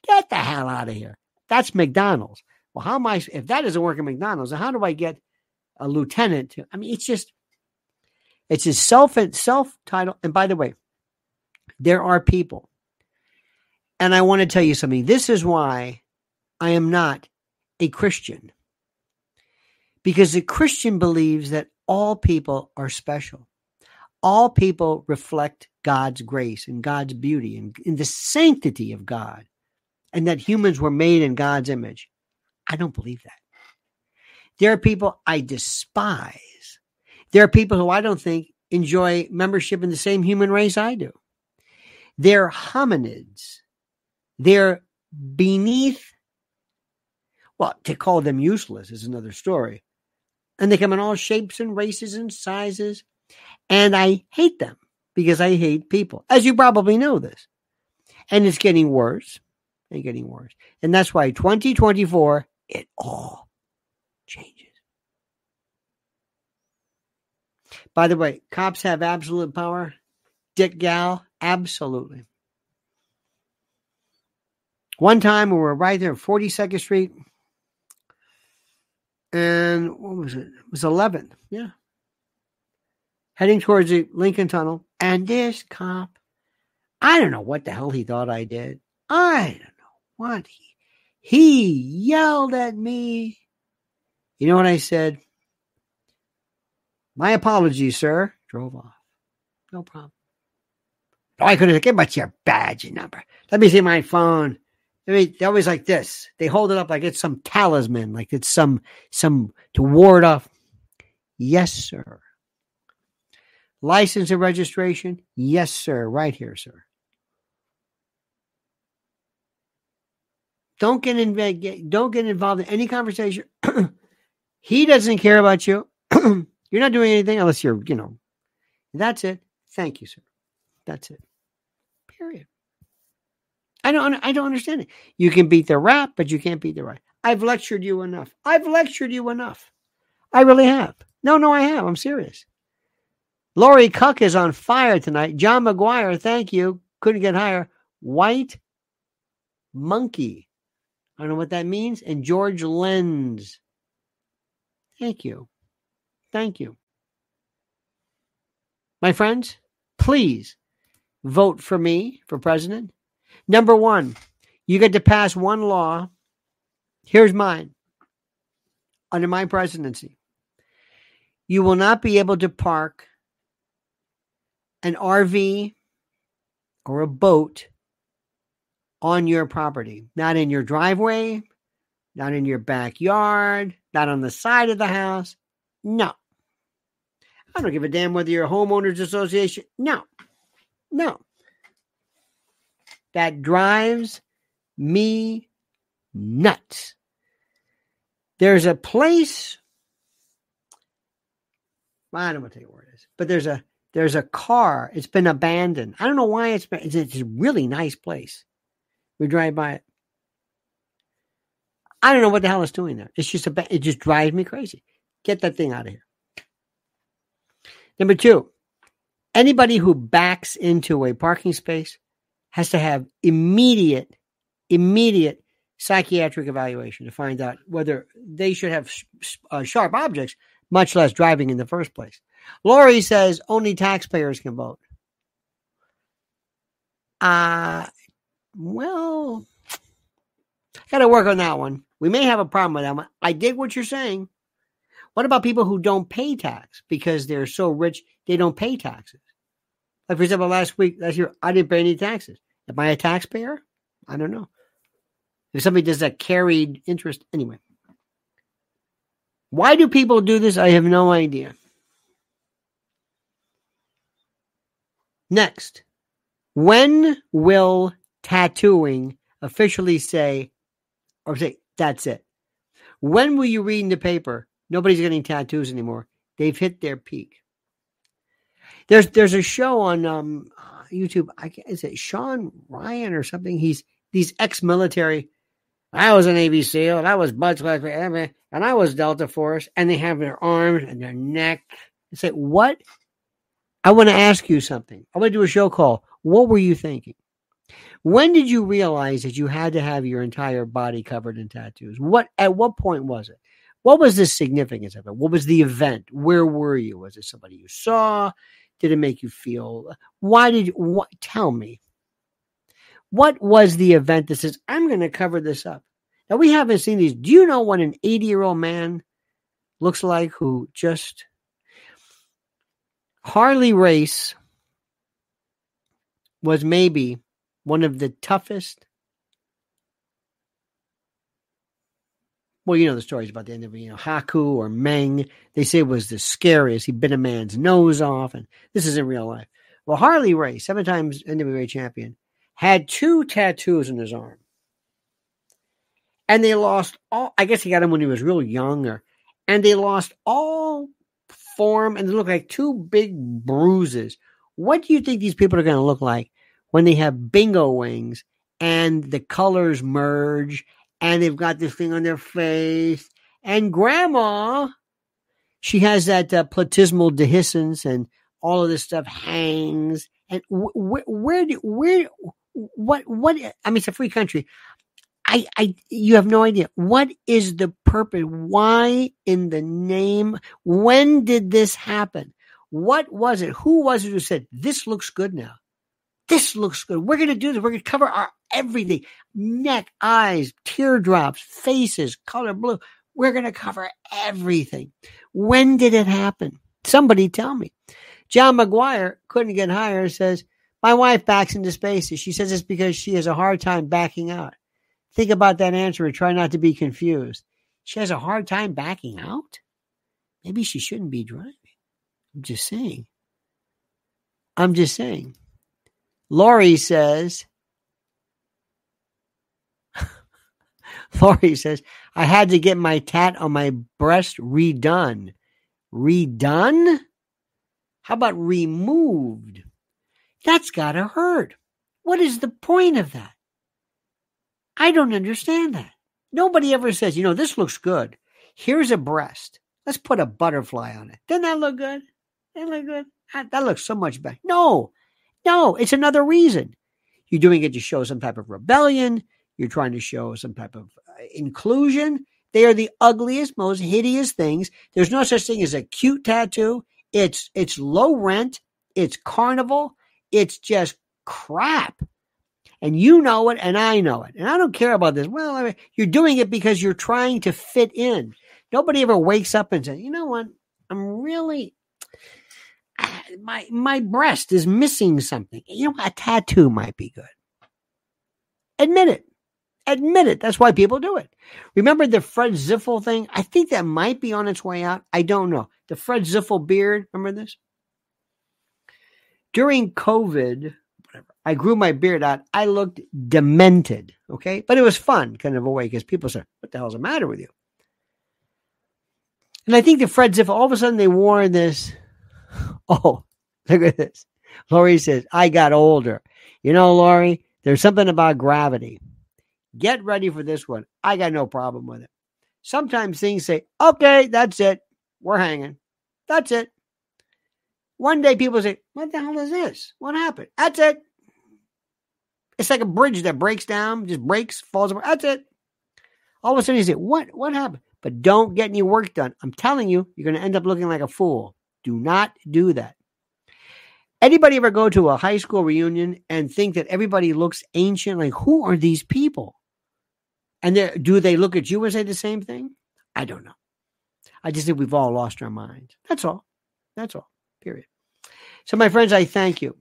Get the hell out of here. That's McDonald's. Well, how am I, if that doesn't work at McDonald's, how do I get a lieutenant to, I mean, it's just, it's a self, self title. And by the way, there are people, and I want to tell you something. This is why I am not a Christian. Because the Christian believes that all people are special. All people reflect God's grace and God's beauty and, and the sanctity of God and that humans were made in God's image. I don't believe that. There are people I despise. There are people who I don't think enjoy membership in the same human race I do. They're hominids. They're beneath. Well, to call them useless is another story. And they come in all shapes and races and sizes. And I hate them because I hate people, as you probably know this. And it's getting worse and getting worse. And that's why 2024, it all changes. By the way, cops have absolute power. Dick Gal, absolutely. One time we were right there, at 42nd Street, and what was it? It was 11. Yeah. Heading towards the Lincoln Tunnel. And this cop, I don't know what the hell he thought I did. I don't know what he, he yelled at me. You know what I said? My apologies, sir. Drove off. No problem. I couldn't get much your badge number. Let me see my phone. I mean, they're always like this. They hold it up like it's some talisman, like it's some some to ward off. Yes, sir. License and registration? Yes, sir. Right here, sir. Don't get in, don't get involved in any conversation. he doesn't care about you. you're not doing anything unless you're, you know. That's it. Thank you, sir. That's it. Period. I don't I don't understand it. You can beat the rap, but you can't beat the right. I've lectured you enough. I've lectured you enough. I really have. No, no, I have. I'm serious. Lori Cuck is on fire tonight. John McGuire, thank you. Couldn't get higher. White Monkey. I don't know what that means. And George Lenz. Thank you. Thank you. My friends, please vote for me for president. Number one, you get to pass one law. Here's mine. Under my presidency, you will not be able to park an RV or a boat on your property, not in your driveway, not in your backyard, not on the side of the house. No. I don't give a damn whether you're a homeowners association. No. No that drives me nuts. There's a place. I don't want to tell you where it is, but there's a there's a car. It's been abandoned. I don't know why it's been. It's, it's a really nice place. We drive by it. I don't know what the hell it's doing there. It's just a. It just drives me crazy. Get that thing out of here. Number two, anybody who backs into a parking space has to have immediate, immediate psychiatric evaluation to find out whether they should have uh, sharp objects, much less driving in the first place. Lori says only taxpayers can vote. Uh, well, got to work on that one. We may have a problem with that one. I dig what you're saying. What about people who don't pay tax because they're so rich they don't pay taxes? Like for example, last week, last year, I didn't pay any taxes. Am I a taxpayer? I don't know. If somebody does that carried interest, anyway. Why do people do this? I have no idea. Next, when will tattooing officially say, or say, that's it? When will you read in the paper, nobody's getting tattoos anymore? They've hit their peak. There's there's a show on um, YouTube. I is it Shawn Ryan or something? He's these ex-military. I was an Navy SEAL, and I was Bud and I was Delta Force, and they have their arms and their neck. I say, what? I want to ask you something. I want to do a show call. What were you thinking? When did you realize that you had to have your entire body covered in tattoos? What at what point was it? What was the significance of it? What was the event? Where were you? Was it somebody you saw? Did it make you feel? Why did you, what, tell me? What was the event that says, I'm going to cover this up? Now, we haven't seen these. Do you know what an 80 year old man looks like who just Harley Race was maybe one of the toughest, well, you know the stories about the end of you know Haku or Meng. They say it was the scariest. He bit a man's nose off, and this is in real life. Well, Harley Race, seven times NWA champion, had two tattoos in his arm, and they lost all. I guess he got them when he was real young, or and they lost all form, and they look like two big bruises. What do you think these people are going to look like when they have bingo wings and the colors merge and they've got this thing on their face. And grandma, she has that uh, platysmal dehiscence and all of this stuff hangs. And wh- wh- where do, where, what, what, I mean, it's a free country. I, I, you have no idea. What is the purpose? Why in the name? When did this happen? What was it? Who was it who said, this looks good now? This looks good. We're going to do this. We're going to cover our everything neck, eyes, teardrops, faces, color blue. We're going to cover everything. When did it happen? Somebody tell me. John McGuire couldn't get higher says, My wife backs into spaces. She says it's because she has a hard time backing out. Think about that answer and try not to be confused. She has a hard time backing out? Maybe she shouldn't be driving. I'm just saying. I'm just saying. Lori says, Lori says, I had to get my tat on my breast redone. Redone? How about removed? That's gotta hurt. What is the point of that? I don't understand that. Nobody ever says, you know, this looks good. Here's a breast. Let's put a butterfly on it. Doesn't that look good? That look good? That looks so much better. No, no, it's another reason. You're doing it to show some type of rebellion. You're trying to show some type of uh, inclusion. They are the ugliest, most hideous things. There's no such thing as a cute tattoo. It's it's low rent. It's carnival. It's just crap. And you know it, and I know it. And I don't care about this. Well, I mean, you're doing it because you're trying to fit in. Nobody ever wakes up and says, you know what? I'm really my my breast is missing something. You know, a tattoo might be good. Admit it. Admit it. That's why people do it. Remember the Fred Ziffel thing? I think that might be on its way out. I don't know. The Fred Ziffel beard. Remember this? During COVID, whatever, I grew my beard out. I looked demented. Okay. But it was fun, kind of a way, because people said, What the hell's the matter with you? And I think the Fred Ziffel, all of a sudden they wore this Oh, look at this. Lori says, I got older. You know, Lori, there's something about gravity. Get ready for this one. I got no problem with it. Sometimes things say, okay, that's it. We're hanging. That's it. One day people say, what the hell is this? What happened? That's it. It's like a bridge that breaks down, just breaks, falls apart. That's it. All of a sudden you say, what? What happened? But don't get any work done. I'm telling you, you're going to end up looking like a fool. Do not do that. Anybody ever go to a high school reunion and think that everybody looks ancient? Like, who are these people? And do they look at you and say the same thing? I don't know. I just think we've all lost our minds. That's all. That's all. Period. So, my friends, I thank you.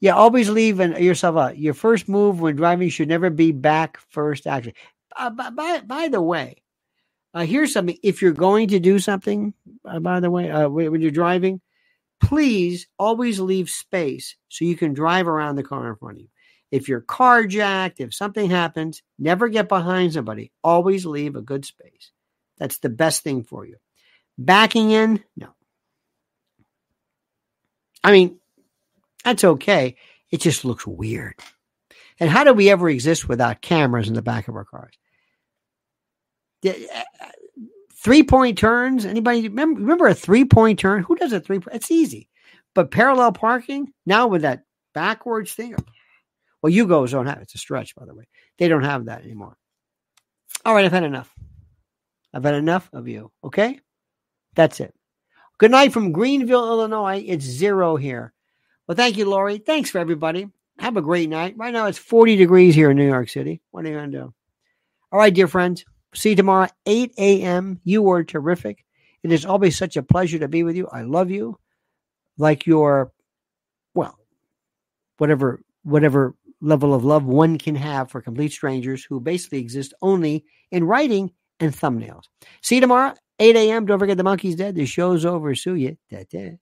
Yeah, always leave yourself out. Your first move when driving should never be back first Actually, Uh, by, by, by the way, uh, here's something. If you're going to do something, uh, by the way, uh, when you're driving, please always leave space so you can drive around the car in front of you. If you're carjacked, if something happens, never get behind somebody. Always leave a good space. That's the best thing for you. Backing in, no. I mean, that's okay. It just looks weird. And how do we ever exist without cameras in the back of our cars? Uh, three point turns. Anybody remember, remember a three point turn? Who does a three? It's easy, but parallel parking now with that backwards thing. Well, you Yugos don't have it's a stretch, by the way. They don't have that anymore. All right, I've had enough. I've had enough of you. Okay, that's it. Good night from Greenville, Illinois. It's zero here. Well, thank you, Lori. Thanks for everybody. Have a great night. Right now it's 40 degrees here in New York City. What are you going to do? All right, dear friends. See you tomorrow, 8 a.m. You were terrific. It is always such a pleasure to be with you. I love you like your, well, whatever, whatever level of love one can have for complete strangers who basically exist only in writing and thumbnails. See you tomorrow, 8 a.m. Don't forget the monkey's dead. The show's over. Sue you. Da-da.